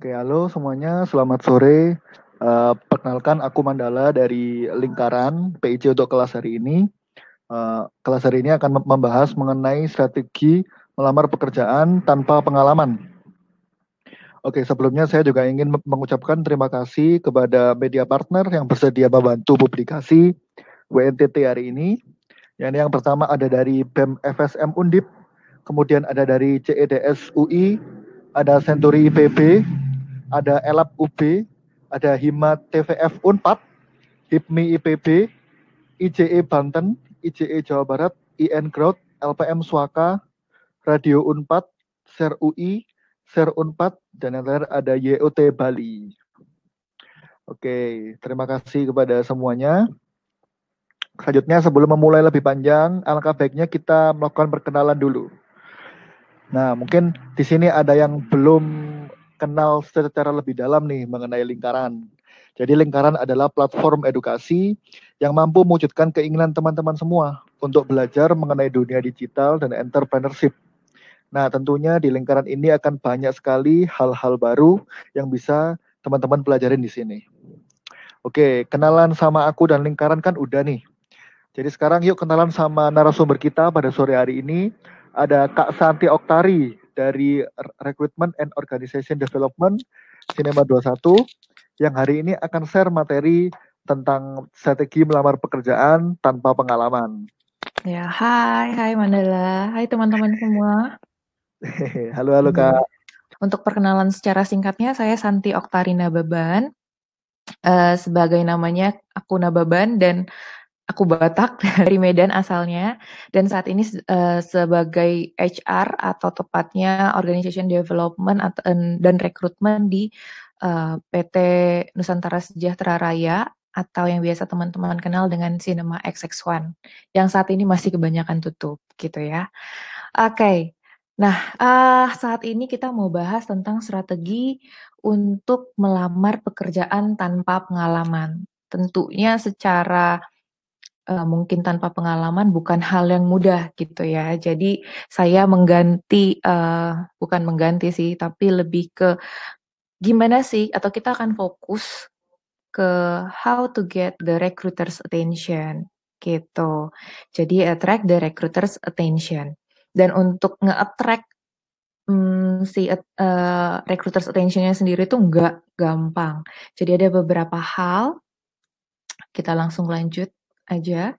Oke, halo semuanya, selamat sore. Uh, perkenalkan, aku Mandala dari Lingkaran PIC untuk kelas hari ini. Uh, kelas hari ini akan membahas mengenai strategi melamar pekerjaan tanpa pengalaman. Oke, sebelumnya saya juga ingin mengucapkan terima kasih kepada media partner yang bersedia membantu publikasi WNTT hari ini. Yang yang pertama ada dari BEM FSM Undip, kemudian ada dari CEDS UI, ada Century IPB, ada ELAP UB, ada Hima TVF Unpad, HIPMI IPB, IJE Banten, IJE Jawa Barat, IN Crowd, LPM Swaka, Radio Unpad, SER UI, SER Unpad, dan yang terakhir ada YOT Bali. Oke, terima kasih kepada semuanya. Selanjutnya sebelum memulai lebih panjang, alangkah baiknya kita melakukan perkenalan dulu. Nah, mungkin di sini ada yang belum kenal secara lebih dalam nih mengenai lingkaran. Jadi lingkaran adalah platform edukasi yang mampu mewujudkan keinginan teman-teman semua untuk belajar mengenai dunia digital dan entrepreneurship. Nah, tentunya di lingkaran ini akan banyak sekali hal-hal baru yang bisa teman-teman pelajarin di sini. Oke, kenalan sama aku dan lingkaran kan udah nih. Jadi sekarang yuk kenalan sama narasumber kita pada sore hari ini. Ada Kak Santi Oktari dari Recruitment and Organization Development Cinema 21 yang hari ini akan share materi tentang strategi melamar pekerjaan tanpa pengalaman. Ya, hai, hai Mandala. Hai teman-teman semua. halo, halo Kak. Untuk perkenalan secara singkatnya, saya Santi Oktarina Baban. Uh, sebagai namanya aku Nababan dan aku Batak dari Medan asalnya dan saat ini uh, sebagai HR atau tepatnya Organization Development atau, dan rekrutmen di uh, eh, PT Nusantara Sejahtera Raya atau yang biasa teman-teman kenal dengan Cinema XX1 yang saat ini masih kebanyakan tutup gitu ya. Oke. Okay. Nah, uh, saat ini kita mau bahas tentang strategi untuk melamar pekerjaan tanpa pengalaman. Tentunya secara uh, mungkin tanpa pengalaman bukan hal yang mudah gitu ya. Jadi saya mengganti uh, bukan mengganti sih, tapi lebih ke gimana sih atau kita akan fokus ke how to get the recruiters attention gitu. Jadi attract the recruiters attention. Dan untuk nge-attract um, si uh, recruiters attentionnya sendiri itu nggak gampang. Jadi ada beberapa hal. Kita langsung lanjut aja.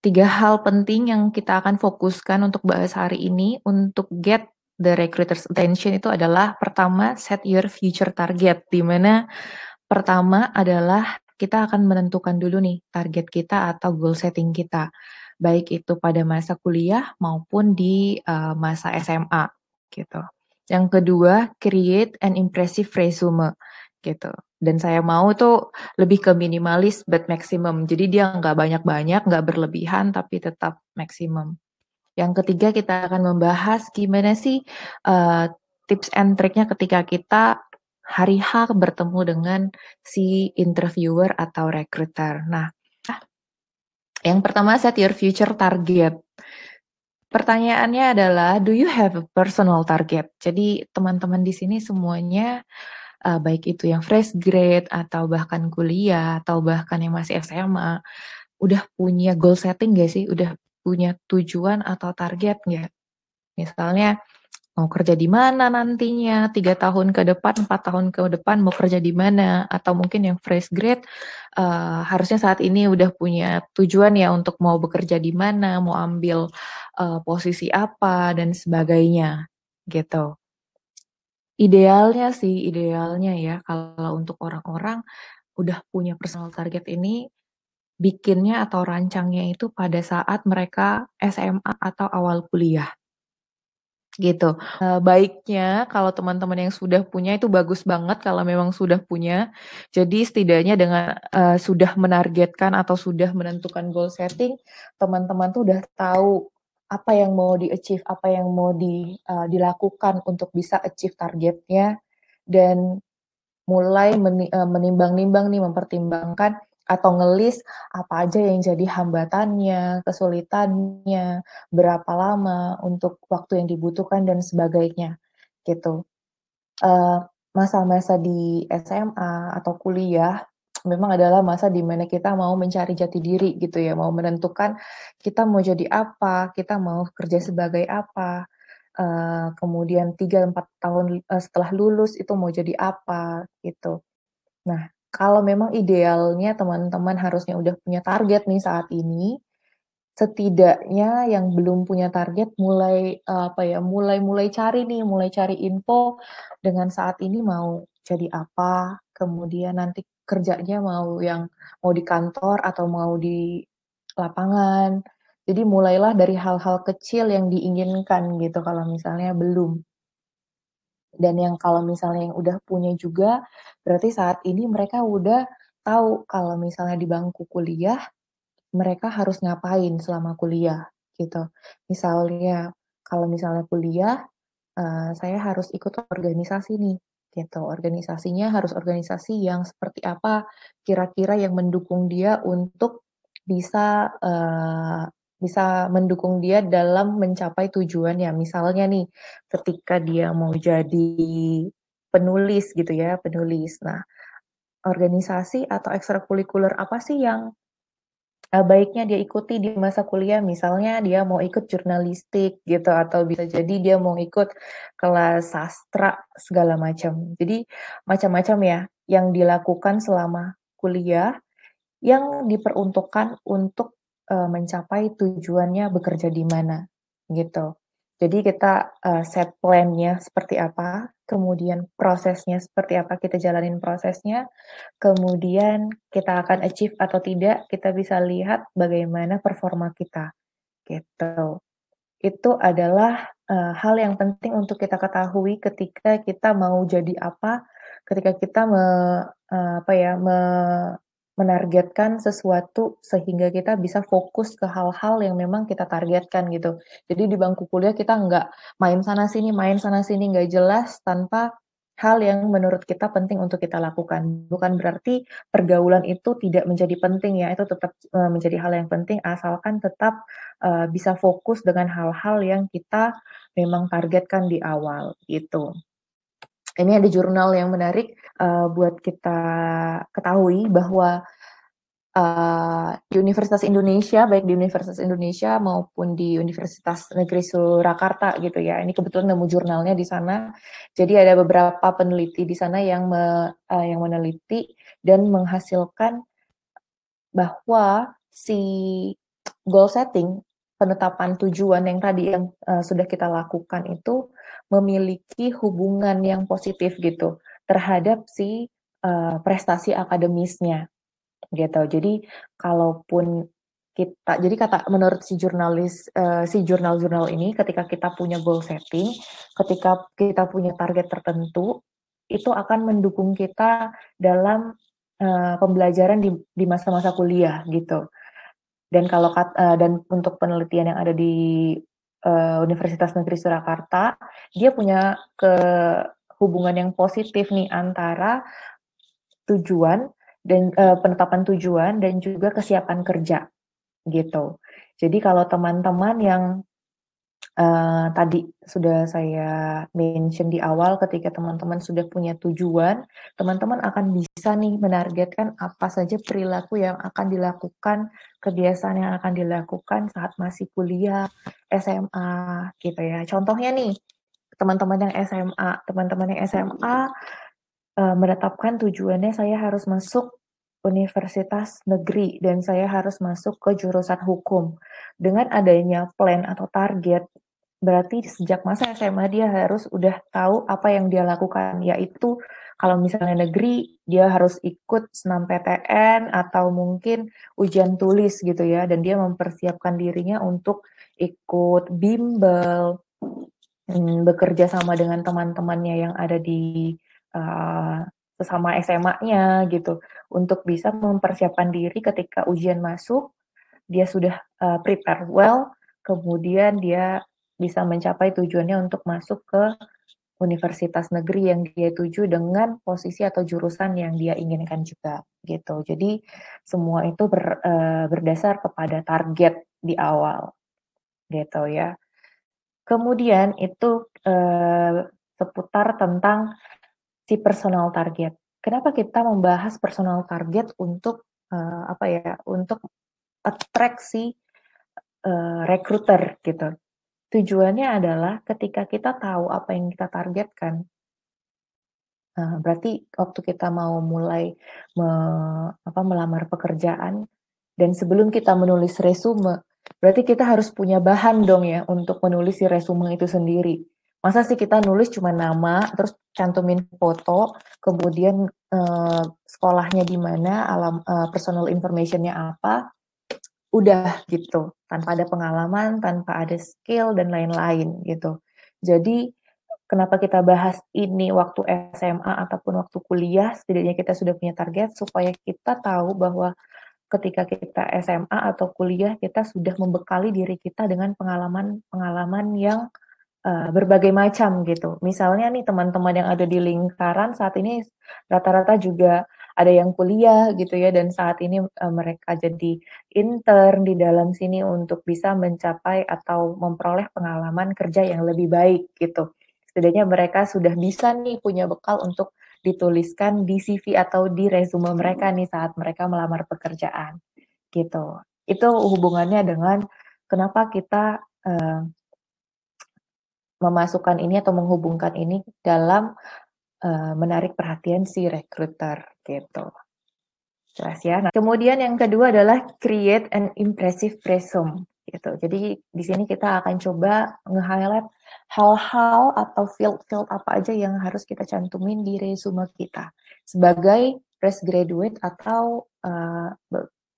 Tiga hal penting yang kita akan fokuskan untuk bahas hari ini untuk get the recruiters attention itu adalah pertama set your future target di mana pertama adalah kita akan menentukan dulu nih target kita atau goal setting kita baik itu pada masa kuliah maupun di uh, masa SMA gitu. Yang kedua, create an impressive resume gitu. Dan saya mau tuh lebih ke minimalis but maximum. Jadi dia nggak banyak-banyak, nggak berlebihan, tapi tetap maksimum. Yang ketiga kita akan membahas gimana sih uh, tips and triknya ketika kita hari H bertemu dengan si interviewer atau recruiter. Nah, yang pertama set your future target. Pertanyaannya adalah, do you have a personal target? Jadi teman-teman di sini semuanya uh, baik itu yang fresh grade atau bahkan kuliah atau bahkan yang masih SMA, udah punya goal setting gak sih? Udah punya tujuan atau target nggak? Misalnya mau kerja di mana nantinya, tiga tahun ke depan, empat tahun ke depan mau kerja di mana, atau mungkin yang fresh grade uh, harusnya saat ini udah punya tujuan ya untuk mau bekerja di mana, mau ambil uh, posisi apa dan sebagainya, gitu idealnya sih, idealnya ya kalau untuk orang-orang udah punya personal target ini, bikinnya atau rancangnya itu pada saat mereka SMA atau awal kuliah. Gitu. Uh, baiknya kalau teman-teman yang sudah punya itu bagus banget kalau memang sudah punya. Jadi setidaknya dengan uh, sudah menargetkan atau sudah menentukan goal setting, teman-teman tuh udah tahu apa yang mau di-achieve, apa yang mau di, uh, dilakukan untuk bisa achieve targetnya, dan mulai uh, menimbang-nimbang nih, mempertimbangkan atau ngelis apa aja yang jadi hambatannya, kesulitannya, berapa lama untuk waktu yang dibutuhkan dan sebagainya, gitu. masa-masa di SMA atau kuliah memang adalah masa di mana kita mau mencari jati diri gitu ya, mau menentukan kita mau jadi apa, kita mau kerja sebagai apa, uh, kemudian 3, 4 tahun uh, setelah lulus itu mau jadi apa, gitu. Nah, kalau memang idealnya teman-teman harusnya udah punya target nih saat ini, setidaknya yang belum punya target mulai uh, apa ya mulai mulai cari nih mulai cari info dengan saat ini mau jadi apa kemudian nanti kerjanya mau yang mau di kantor atau mau di lapangan. Jadi mulailah dari hal-hal kecil yang diinginkan gitu kalau misalnya belum. Dan yang kalau misalnya yang udah punya juga berarti saat ini mereka udah tahu kalau misalnya di bangku kuliah mereka harus ngapain selama kuliah gitu. Misalnya kalau misalnya kuliah, uh, saya harus ikut organisasi nih gitu. Organisasinya harus organisasi yang seperti apa kira-kira yang mendukung dia untuk bisa uh, bisa mendukung dia dalam mencapai tujuan ya. Misalnya nih, ketika dia mau jadi penulis gitu ya, penulis. Nah, organisasi atau ekstrakurikuler apa sih yang uh, baiknya dia ikuti di masa kuliah, misalnya dia mau ikut jurnalistik gitu, atau bisa jadi dia mau ikut kelas sastra segala macam. Jadi macam-macam ya yang dilakukan selama kuliah yang diperuntukkan untuk uh, mencapai tujuannya bekerja di mana gitu. Jadi kita uh, set plan-nya seperti apa, kemudian prosesnya seperti apa, kita jalanin prosesnya, kemudian kita akan achieve atau tidak, kita bisa lihat bagaimana performa kita, gitu. Itu adalah uh, hal yang penting untuk kita ketahui ketika kita mau jadi apa, ketika kita me, uh, apa ya, me, menargetkan sesuatu sehingga kita bisa fokus ke hal-hal yang memang kita targetkan gitu. Jadi di bangku kuliah kita nggak main sana sini, main sana sini nggak jelas tanpa hal yang menurut kita penting untuk kita lakukan. Bukan berarti pergaulan itu tidak menjadi penting ya, itu tetap uh, menjadi hal yang penting asalkan tetap uh, bisa fokus dengan hal-hal yang kita memang targetkan di awal gitu. Ini ada jurnal yang menarik uh, buat kita ketahui bahwa uh, di Universitas Indonesia, baik di Universitas Indonesia maupun di Universitas Negeri Surakarta gitu ya. Ini kebetulan nemu jurnalnya di sana. Jadi ada beberapa peneliti di sana yang me, uh, yang meneliti dan menghasilkan bahwa si goal setting penetapan tujuan yang tadi yang uh, sudah kita lakukan itu memiliki hubungan yang positif gitu terhadap si uh, prestasi akademisnya gitu. Jadi kalaupun kita jadi kata menurut si jurnalis uh, si jurnal-jurnal ini ketika kita punya goal setting, ketika kita punya target tertentu itu akan mendukung kita dalam uh, pembelajaran di di masa-masa kuliah gitu. Dan kalau uh, dan untuk penelitian yang ada di uh, Universitas Negeri Surakarta, dia punya ke hubungan yang positif nih antara tujuan dan uh, penetapan tujuan dan juga kesiapan kerja gitu. Jadi kalau teman-teman yang uh, tadi sudah saya mention di awal ketika teman-teman sudah punya tujuan, teman-teman akan bisa nih menargetkan apa saja perilaku yang akan dilakukan, kebiasaan yang akan dilakukan saat masih kuliah, SMA gitu ya. Contohnya nih, teman-teman yang SMA, teman-teman yang SMA uh, eh, menetapkan tujuannya saya harus masuk universitas negeri dan saya harus masuk ke jurusan hukum. Dengan adanya plan atau target berarti sejak masa SMA dia harus udah tahu apa yang dia lakukan yaitu kalau misalnya negeri dia harus ikut senam PTN atau mungkin ujian tulis gitu ya dan dia mempersiapkan dirinya untuk ikut bimbel hmm, bekerja sama dengan teman-temannya yang ada di uh, sesama SMA-nya gitu untuk bisa mempersiapkan diri ketika ujian masuk dia sudah uh, prepare well kemudian dia bisa mencapai tujuannya untuk masuk ke universitas negeri yang dia tuju dengan posisi atau jurusan yang dia inginkan juga gitu. Jadi semua itu ber, uh, berdasar kepada target di awal gitu ya. Kemudian itu uh, seputar tentang si personal target. Kenapa kita membahas personal target untuk uh, apa ya? Untuk attract si uh, recruiter gitu. Tujuannya adalah ketika kita tahu apa yang kita targetkan, uh, berarti waktu kita mau mulai me, apa, melamar pekerjaan dan sebelum kita menulis resume, berarti kita harus punya bahan dong ya untuk menulis si resume itu sendiri. Masa sih kita nulis cuma nama, terus cantumin foto, kemudian uh, sekolahnya di mana, alam uh, personal informationnya apa, udah gitu, tanpa ada pengalaman, tanpa ada skill dan lain-lain gitu. Jadi kenapa kita bahas ini waktu SMA ataupun waktu kuliah, setidaknya kita sudah punya target supaya kita tahu bahwa ketika kita SMA atau kuliah kita sudah membekali diri kita dengan pengalaman-pengalaman yang uh, berbagai macam gitu. Misalnya nih teman-teman yang ada di lingkaran saat ini rata-rata juga ada yang kuliah gitu ya dan saat ini uh, mereka jadi intern di dalam sini untuk bisa mencapai atau memperoleh pengalaman kerja yang lebih baik gitu. Setidaknya mereka sudah bisa nih punya bekal untuk dituliskan di CV atau di resume mereka nih saat mereka melamar pekerjaan gitu. Itu hubungannya dengan kenapa kita uh, memasukkan ini atau menghubungkan ini dalam uh, menarik perhatian si recruiter gitu. Jelas ya. Nah, kemudian yang kedua adalah create an impressive resume gitu. Jadi di sini kita akan coba nge-highlight hal-hal atau field-field apa aja yang harus kita cantumin di resume kita sebagai fresh graduate atau uh,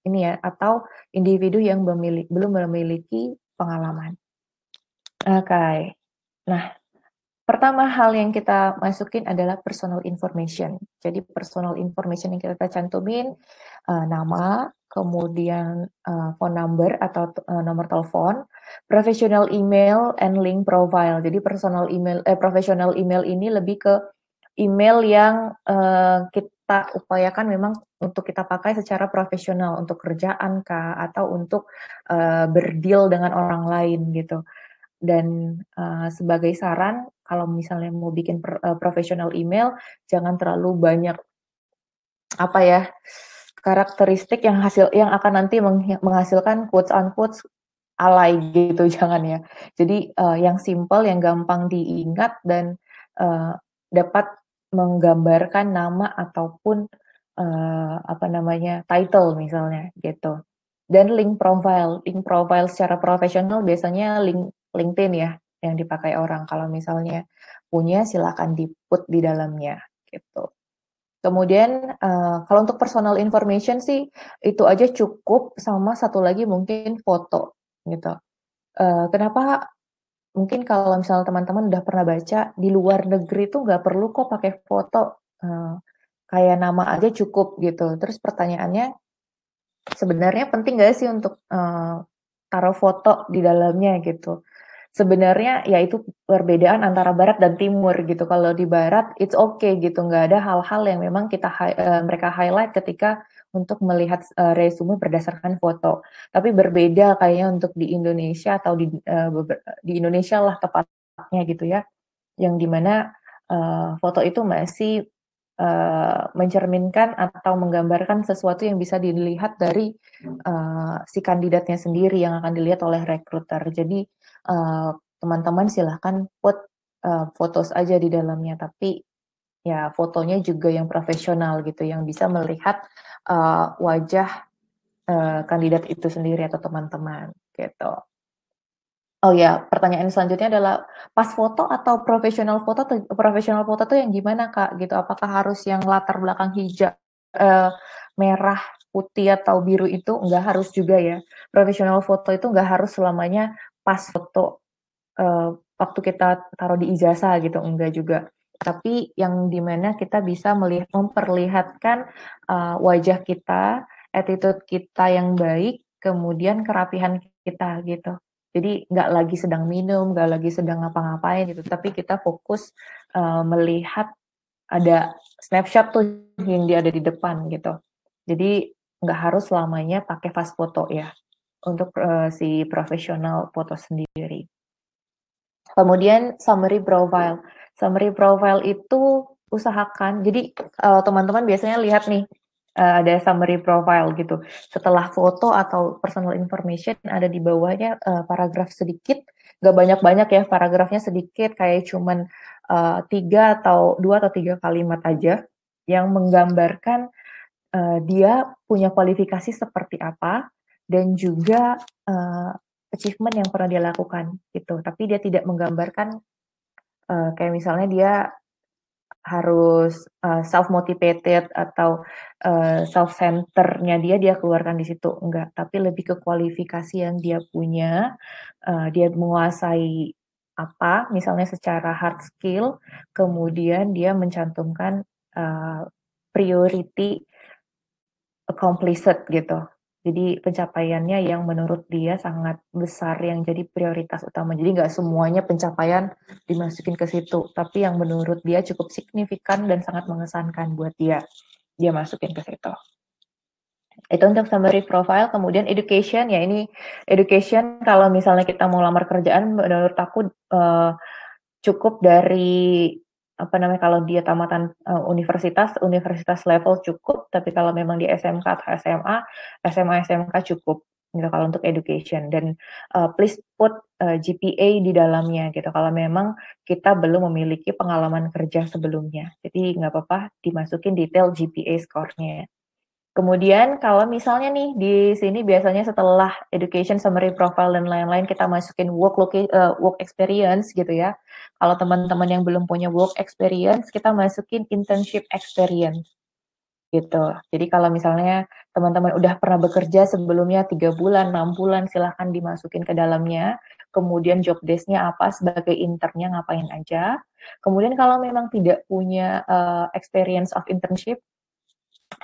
ini ya atau individu yang memiliki, belum memiliki pengalaman. Oke. Okay. Nah, pertama hal yang kita masukin adalah personal information. Jadi personal information yang kita cantumin uh, nama, kemudian uh, phone number atau uh, nomor telepon, professional email and link profile. Jadi personal email eh professional email ini lebih ke email yang uh, kita upayakan memang untuk kita pakai secara profesional untuk kerjaan kah atau untuk uh, berdeal dengan orang lain gitu. Dan uh, sebagai saran, kalau misalnya mau bikin per, uh, professional email, jangan terlalu banyak apa ya karakteristik yang hasil yang akan nanti menghasilkan quotes on quotes alay gitu jangan ya. Jadi uh, yang simple, yang gampang diingat dan uh, dapat menggambarkan nama ataupun uh, apa namanya title misalnya gitu. Dan link profile, link profile secara profesional biasanya link LinkedIn ya yang dipakai orang. Kalau misalnya punya silakan di-put di dalamnya gitu. Kemudian uh, kalau untuk personal information sih itu aja cukup sama satu lagi mungkin foto gitu. Uh, kenapa mungkin kalau misalnya teman-teman udah pernah baca di luar negeri tuh nggak perlu kok pakai foto uh, kayak nama aja cukup gitu. Terus pertanyaannya sebenarnya penting nggak sih untuk uh, taruh foto di dalamnya gitu? Sebenarnya ya itu perbedaan antara barat dan timur gitu. Kalau di barat it's okay gitu, nggak ada hal-hal yang memang kita uh, mereka highlight ketika untuk melihat uh, resume berdasarkan foto. Tapi berbeda kayaknya untuk di Indonesia atau di uh, di Indonesia lah tepatnya gitu ya, yang di mana uh, foto itu masih uh, mencerminkan atau menggambarkan sesuatu yang bisa dilihat dari uh, si kandidatnya sendiri yang akan dilihat oleh rekruter. Jadi eh, teman-teman silahkan put uh, fotos aja di dalamnya, tapi ya fotonya juga yang profesional gitu, yang bisa melihat uh, wajah uh, kandidat itu sendiri atau teman-teman gitu. Oh ya, pertanyaan selanjutnya adalah pas foto atau profesional foto profesional foto tuh yang gimana kak gitu? Apakah harus yang latar belakang hijau, uh, merah, putih atau biru itu enggak harus juga ya. Profesional foto itu enggak harus selamanya pas foto uh, waktu kita taruh di ijazah gitu enggak juga tapi yang di mana kita bisa melihat memperlihatkan uh, wajah kita attitude kita yang baik kemudian kerapihan kita gitu jadi nggak lagi sedang minum nggak lagi sedang ngapa-ngapain gitu tapi kita fokus uh, melihat ada snapshot tuh yang dia ada di depan gitu jadi nggak harus selamanya pakai fast foto ya untuk uh, si profesional foto sendiri. Kemudian summary profile. Summary profile itu usahakan jadi uh, teman-teman biasanya lihat nih uh, ada summary profile gitu. Setelah foto atau personal information ada di bawahnya uh, paragraf sedikit, gak banyak-banyak ya paragrafnya sedikit kayak cuman uh, tiga atau dua atau tiga kalimat aja yang menggambarkan uh, dia punya kualifikasi seperti apa dan juga uh, achievement yang pernah dia lakukan gitu. Tapi dia tidak menggambarkan uh, kayak misalnya dia harus uh, self motivated atau uh, self centernya dia dia keluarkan di situ. Enggak tapi lebih ke kualifikasi yang dia punya uh, dia menguasai apa misalnya secara hard skill kemudian dia mencantumkan uh, priority accomplished gitu jadi pencapaiannya yang menurut dia sangat besar yang jadi prioritas utama. Jadi nggak semuanya pencapaian dimasukin ke situ, tapi yang menurut dia cukup signifikan dan sangat mengesankan buat dia, dia masukin ke situ. Itu untuk summary profile, kemudian education ya ini education kalau misalnya kita mau lamar kerjaan menurut aku uh, cukup dari apa namanya kalau dia tamatan uh, universitas universitas level cukup tapi kalau memang di SMK atau SMA SMA SMK cukup gitu kalau untuk education. Dan uh, please put uh, GPA di dalamnya gitu. Kalau memang kita belum memiliki pengalaman kerja sebelumnya. Jadi nggak apa-apa dimasukin detail GPA skornya Kemudian kalau misalnya nih di sini biasanya setelah education summary profile dan lain-lain kita masukin work uh, work experience gitu ya. Kalau teman-teman yang belum punya work experience kita masukin internship experience gitu. Jadi kalau misalnya teman-teman udah pernah bekerja sebelumnya tiga bulan, enam bulan, silahkan dimasukin ke dalamnya. Kemudian job desk-nya apa sebagai internnya ngapain aja. Kemudian kalau memang tidak punya uh, experience of internship,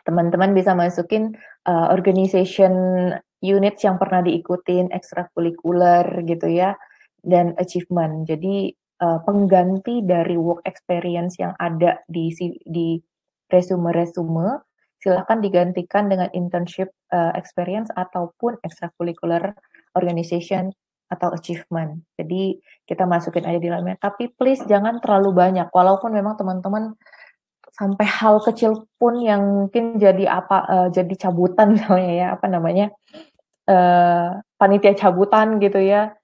teman-teman bisa masukin uh, organization units yang pernah diikutin, ekstrakurikuler gitu ya, dan achievement. Jadi uh, pengganti dari work experience yang ada di di resume-resume, silahkan digantikan dengan internship uh, experience ataupun ekstrakurikuler organization atau achievement. Jadi kita masukin aja di dalamnya. Tapi please jangan terlalu banyak. Walaupun memang teman-teman sampai hal kecil pun yang mungkin jadi apa uh, jadi cabutan misalnya ya apa namanya uh, panitia cabutan gitu ya.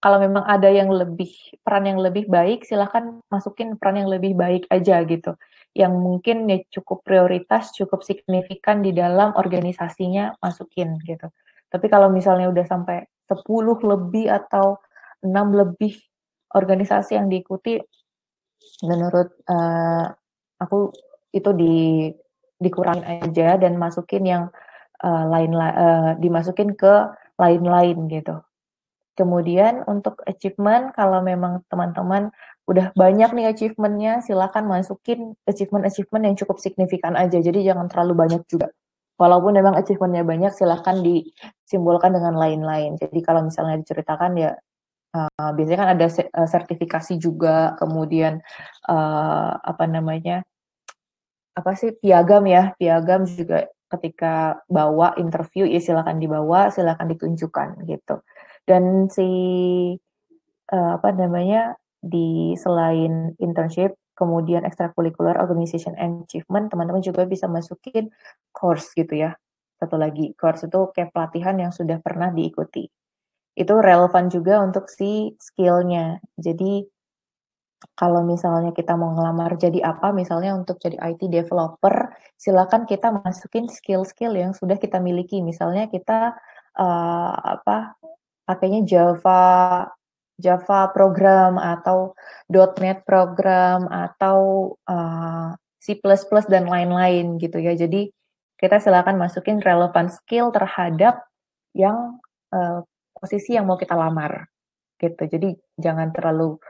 Kalau memang ada yang lebih peran yang lebih baik silahkan masukin peran yang lebih baik aja gitu. Yang mungkin ya cukup prioritas cukup signifikan di dalam organisasinya masukin gitu. Tapi kalau misalnya udah sampai 10 lebih atau enam lebih organisasi yang diikuti menurut uh, aku itu di dikurangin aja dan masukin yang uh, lain uh, dimasukin ke lain-lain gitu. Kemudian untuk achievement kalau memang teman-teman udah banyak nih achievementnya, silakan masukin achievement-achievement yang cukup signifikan aja. Jadi jangan terlalu banyak juga. Walaupun memang achievementnya banyak, silahkan disimbolkan dengan lain-lain. Jadi kalau misalnya diceritakan ya uh, biasanya kan ada sertifikasi juga, kemudian uh, apa namanya apa sih piagam ya piagam juga ketika bawa interview ya silakan dibawa silakan ditunjukkan gitu. Dan si uh, apa namanya di selain internship kemudian extracurricular organization and achievement teman-teman juga bisa masukin course gitu ya. Satu lagi course itu kayak pelatihan yang sudah pernah diikuti itu relevan juga untuk si skillnya jadi kalau misalnya kita mau ngelamar jadi apa, misalnya untuk jadi IT developer, silakan kita masukin skill-skill yang sudah kita miliki. Misalnya kita uh, apa pakainya Java Java program atau .NET program atau uh, C++ dan lain-lain gitu ya. Jadi kita silakan masukin relevan skill terhadap yang uh, posisi yang mau kita lamar gitu. Jadi jangan terlalu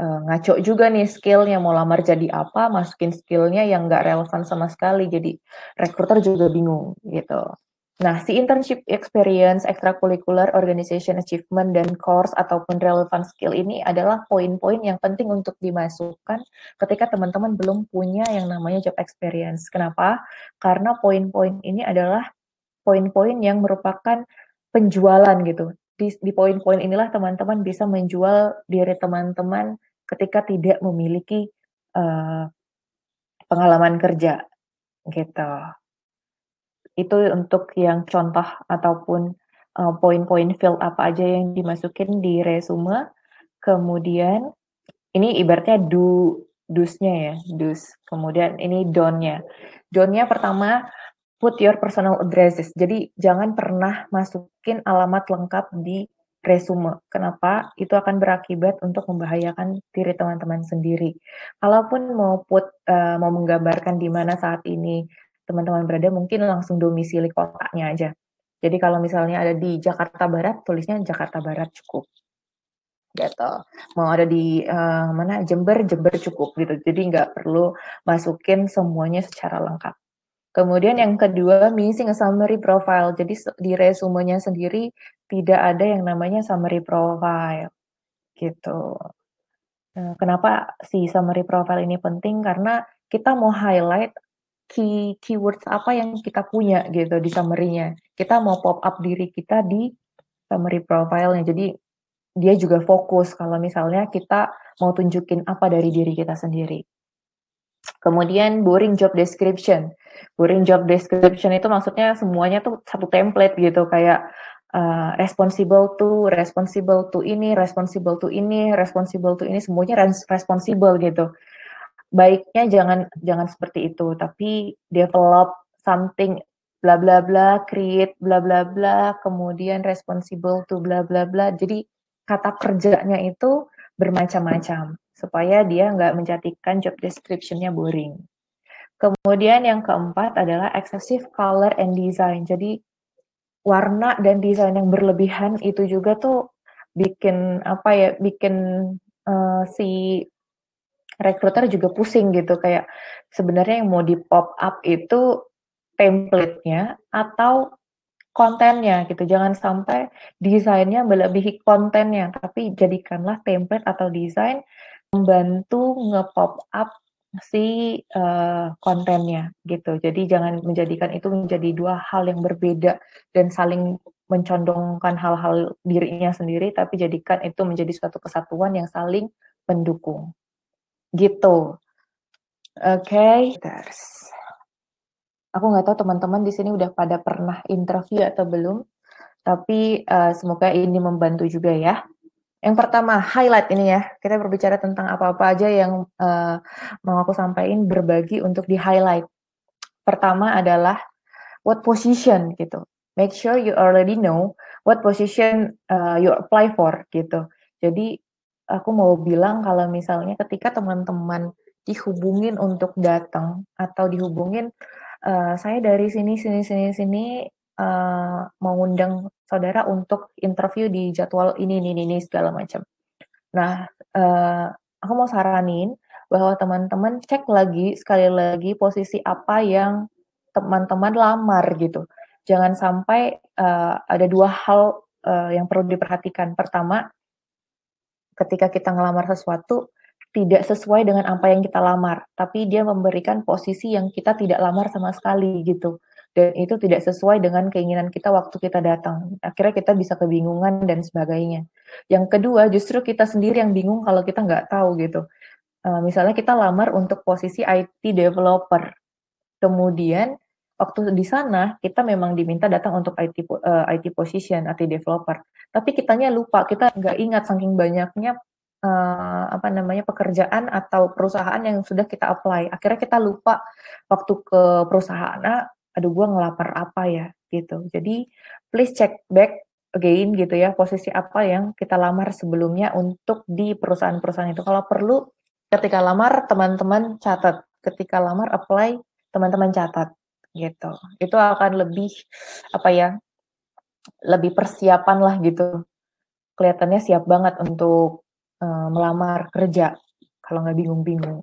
uh, ngaco juga nih skillnya mau lamar jadi apa masukin skillnya yang nggak relevan sama sekali. Jadi rekruter juga bingung gitu. Nah si internship experience extracurricular organization achievement dan course ataupun relevant skill ini adalah poin-poin yang penting untuk dimasukkan ketika teman-teman belum punya yang namanya job experience. Kenapa? Karena poin-poin ini adalah poin-poin yang merupakan penjualan gitu di, di poin-poin inilah teman-teman bisa menjual diri teman-teman ketika tidak memiliki uh, pengalaman kerja gitu. Itu untuk yang contoh ataupun uh, poin-poin field apa aja yang dimasukin di resume. Kemudian ini ibaratnya do dusnya ya, dus. Kemudian ini donnya. Donnya pertama put your personal addresses. Jadi jangan pernah masukin alamat lengkap di resume. Kenapa? Itu akan berakibat untuk membahayakan diri teman-teman sendiri. Kalaupun mau put uh, mau menggambarkan di mana saat ini teman-teman berada, mungkin langsung domisili kotanya aja. Jadi kalau misalnya ada di Jakarta Barat, tulisnya Jakarta Barat cukup. Gitu. Mau ada di uh, mana Jember, Jember cukup gitu. Jadi nggak perlu masukin semuanya secara lengkap. Kemudian yang kedua, missing summary profile. Jadi di resumenya sendiri tidak ada yang namanya summary profile. Gitu. Nah, kenapa si summary profile ini penting? Karena kita mau highlight key keywords apa yang kita punya gitu di summary-nya. Kita mau pop up diri kita di summary profile-nya. Jadi dia juga fokus kalau misalnya kita mau tunjukin apa dari diri kita sendiri. Kemudian boring job description. Boring job description itu maksudnya semuanya tuh satu template gitu kayak uh, responsible to responsible to ini responsible to ini responsible to ini semuanya responsible gitu. Baiknya jangan jangan seperti itu tapi develop something bla bla bla create bla bla bla kemudian responsible to bla bla bla. Jadi kata kerjanya itu bermacam-macam supaya dia nggak menjadikan job descriptionnya boring Kemudian yang keempat adalah excessive color and design. Jadi warna dan desain yang berlebihan itu juga tuh bikin apa ya, bikin uh, si recruiter juga pusing gitu kayak sebenarnya yang mau di pop up itu template-nya atau kontennya gitu. Jangan sampai desainnya melebihi kontennya, tapi jadikanlah template atau desain membantu nge-pop up si uh, kontennya gitu. Jadi jangan menjadikan itu menjadi dua hal yang berbeda dan saling mencondongkan hal-hal dirinya sendiri, tapi jadikan itu menjadi suatu kesatuan yang saling mendukung. Gitu. Oke, okay. Aku nggak tahu teman-teman di sini udah pada pernah interview atau belum, tapi uh, semoga ini membantu juga ya. Yang pertama, highlight ini ya. Kita berbicara tentang apa-apa aja yang uh, mau aku sampaikan berbagi untuk di-highlight. Pertama adalah what position gitu. Make sure you already know what position uh, you apply for gitu. Jadi aku mau bilang kalau misalnya ketika teman-teman dihubungin untuk datang atau dihubungin uh, saya dari sini sini sini sini uh, mengundang saudara untuk interview di jadwal ini ini ini segala macam. Nah, uh, aku mau saranin bahwa teman-teman cek lagi sekali lagi posisi apa yang teman-teman lamar gitu. Jangan sampai uh, ada dua hal uh, yang perlu diperhatikan. Pertama, ketika kita ngelamar sesuatu tidak sesuai dengan apa yang kita lamar, tapi dia memberikan posisi yang kita tidak lamar sama sekali gitu dan itu tidak sesuai dengan keinginan kita waktu kita datang. Akhirnya kita bisa kebingungan dan sebagainya. Yang kedua, justru kita sendiri yang bingung kalau kita nggak tahu gitu. Uh, misalnya kita lamar untuk posisi IT developer, kemudian waktu di sana kita memang diminta datang untuk IT uh, eh, IT position IT developer, tapi kitanya lupa, kita nggak ingat saking banyaknya uh, apa namanya pekerjaan atau perusahaan yang sudah kita apply. Akhirnya kita lupa waktu ke perusahaan A, aduh gue ngelapar apa ya gitu. Jadi please check back again gitu ya posisi apa yang kita lamar sebelumnya untuk di perusahaan-perusahaan itu. Kalau perlu ketika lamar teman-teman catat, ketika lamar apply teman-teman catat gitu. Itu akan lebih apa ya? lebih persiapan lah gitu. Kelihatannya siap banget untuk uh, melamar kerja kalau nggak bingung-bingung.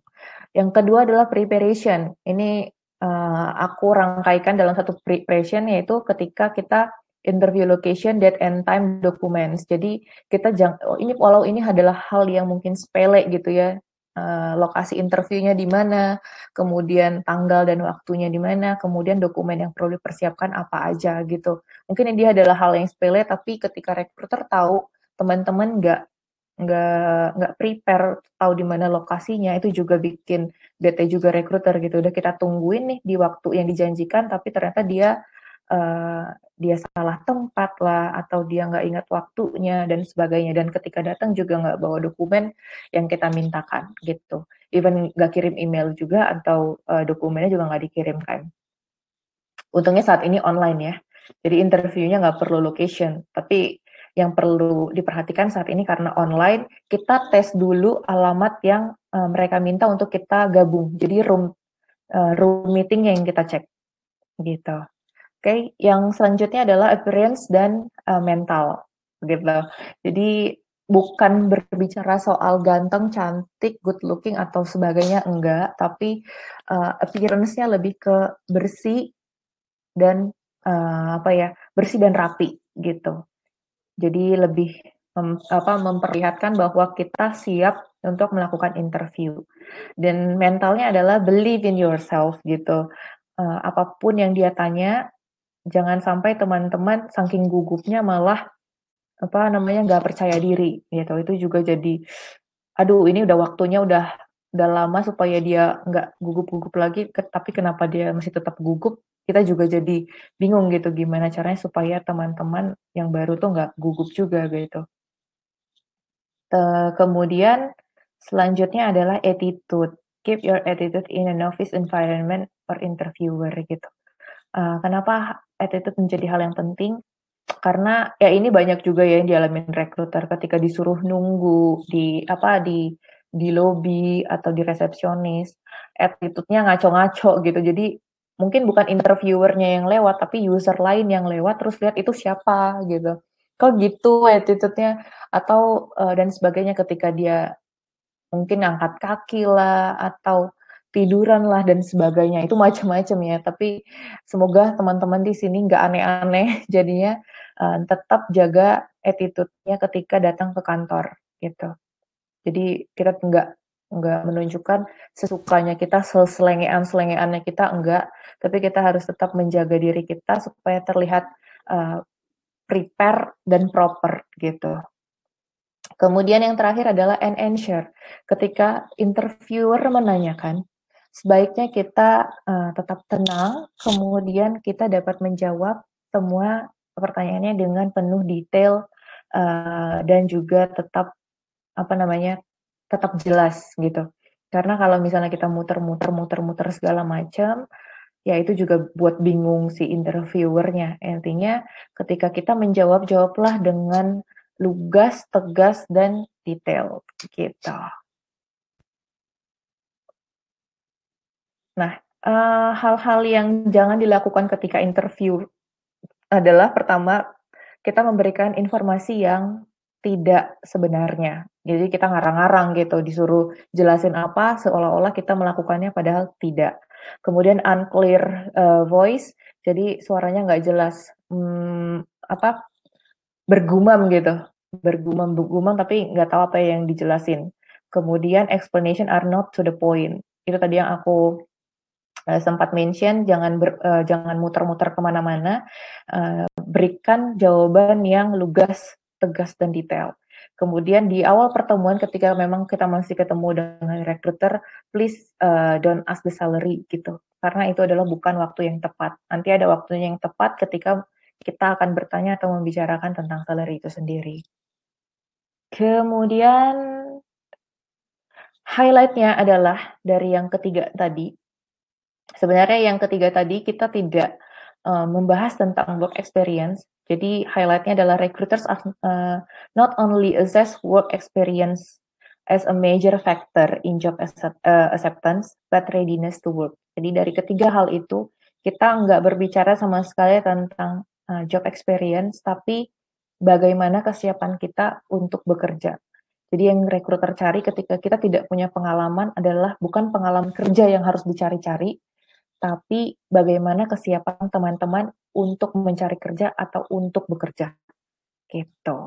Yang kedua adalah preparation. Ini uh, aku rangkaikan dalam satu preparation yaitu ketika kita interview location, date and time documents. Jadi kita jangan oh, ini walau ini adalah hal yang mungkin sepele gitu ya. Uh, lokasi interviewnya di mana, kemudian tanggal dan waktunya di mana, kemudian dokumen yang perlu dipersiapkan apa aja gitu. Mungkin ini adalah hal yang sepele, tapi ketika recruiter tahu teman-teman nggak nggak nggak prepare tahu di mana lokasinya itu juga bikin bete juga rekruter gitu. Udah kita tungguin nih di waktu yang dijanjikan tapi ternyata dia uh, dia salah tempat lah atau dia nggak ingat waktunya dan sebagainya. Dan ketika datang juga nggak bawa dokumen yang kita mintakan gitu. Even nggak kirim email juga atau uh, dokumennya juga nggak dikirimkan. Untungnya saat ini online ya. Jadi interviewnya nggak perlu location. Tapi yang perlu diperhatikan saat ini karena online kita tes dulu alamat yang uh, mereka minta untuk kita gabung jadi room uh, room meeting yang kita cek gitu okay, yang selanjutnya adalah appearance dan uh, mental, gitu. Jadi bukan berbicara soal ganteng, cantik, good looking atau sebagainya enggak, tapi uh, appearance-nya lebih ke bersih dan uh, apa ya, bersih dan rapi gitu. Jadi lebih mem, apa memperlihatkan bahwa kita siap untuk melakukan interview. Dan mentalnya adalah believe in yourself gitu. Uh, apa pun yang dia tanya, jangan sampai teman-teman saking gugupnya malah apa namanya nggak percaya diri gitu itu juga jadi aduh ini udah waktunya udah udah lama supaya dia nggak gugup-gugup lagi tapi kenapa dia masih tetap gugup kita juga jadi bingung gitu gimana caranya supaya teman-teman yang baru tuh nggak gugup juga gitu. Uh, kemudian selanjutnya adalah attitude. Keep your attitude in a novice environment or interviewer gitu. Uh, kenapa attitude menjadi hal yang penting? Karena ya ini banyak juga ya yang dialami rekruter ketika disuruh nunggu di apa di di lobby atau di resepsionis attitude-nya ngaco-ngaco gitu. Jadi mungkin bukan interviewernya yang lewat tapi user lain yang lewat terus lihat itu siapa gitu. Kok gitu attitude-nya? Atau uh, dan sebagainya ketika dia mungkin angkat kaki lah atau tiduran lah dan sebagainya. Itu macam-macam ya tapi semoga teman-teman di sini nggak aneh-aneh jadinya uh, tetap jaga attitude-nya ketika datang ke kantor gitu. Jadi kita nggak nggak menunjukkan sesukanya kita seselengean selengeannya kita enggak tapi kita harus tetap menjaga diri kita supaya terlihat uh, prepare dan proper gitu Kemudian yang terakhir adalah an answer. Ketika interviewer menanyakan, sebaiknya kita uh, tetap tenang, kemudian kita dapat menjawab semua pertanyaannya dengan penuh detail uh, dan juga tetap apa namanya tetap jelas gitu. Karena kalau misalnya kita muter-muter muter-muter segala macam, ya itu juga buat bingung si interviewernya. Intinya ketika kita menjawab jawablah dengan lugas, tegas dan detail gitu. Nah, uh, hal-hal yang jangan dilakukan ketika interview adalah pertama, kita memberikan informasi yang tidak sebenarnya. Jadi kita ngarang-ngarang gitu, disuruh jelasin apa seolah-olah kita melakukannya padahal tidak. Kemudian unclear uh, voice, jadi suaranya nggak jelas, hmm, apa bergumam gitu, bergumam-bergumam tapi nggak tahu apa yang dijelasin. Kemudian explanation are not to the point. Itu tadi yang aku uh, sempat mention jangan ber, uh, jangan muter-muter ke mana-mana, uh, berikan jawaban yang lugas, tegas dan detail. Kemudian di awal pertemuan ketika memang kita masih ketemu dengan recruiter, please uh, don't ask the salary gitu, karena itu adalah bukan waktu yang tepat. Nanti ada waktunya yang tepat ketika kita akan bertanya atau membicarakan tentang salary itu sendiri. Kemudian highlightnya adalah dari yang ketiga tadi, Sebenarnya yang ketiga tadi kita tidak uh, membahas tentang work experience. Jadi highlightnya adalah recruiters uh, not only assess work experience as a major factor in job uh, acceptance, but readiness to work. Jadi dari ketiga hal itu kita nggak berbicara sama sekali tentang uh, job experience, tapi bagaimana kesiapan kita untuk bekerja. Jadi yang recruiter cari ketika kita tidak punya pengalaman adalah bukan pengalaman kerja yang harus dicari-cari, tapi bagaimana kesiapan teman-teman untuk mencari kerja atau untuk bekerja. Gitu.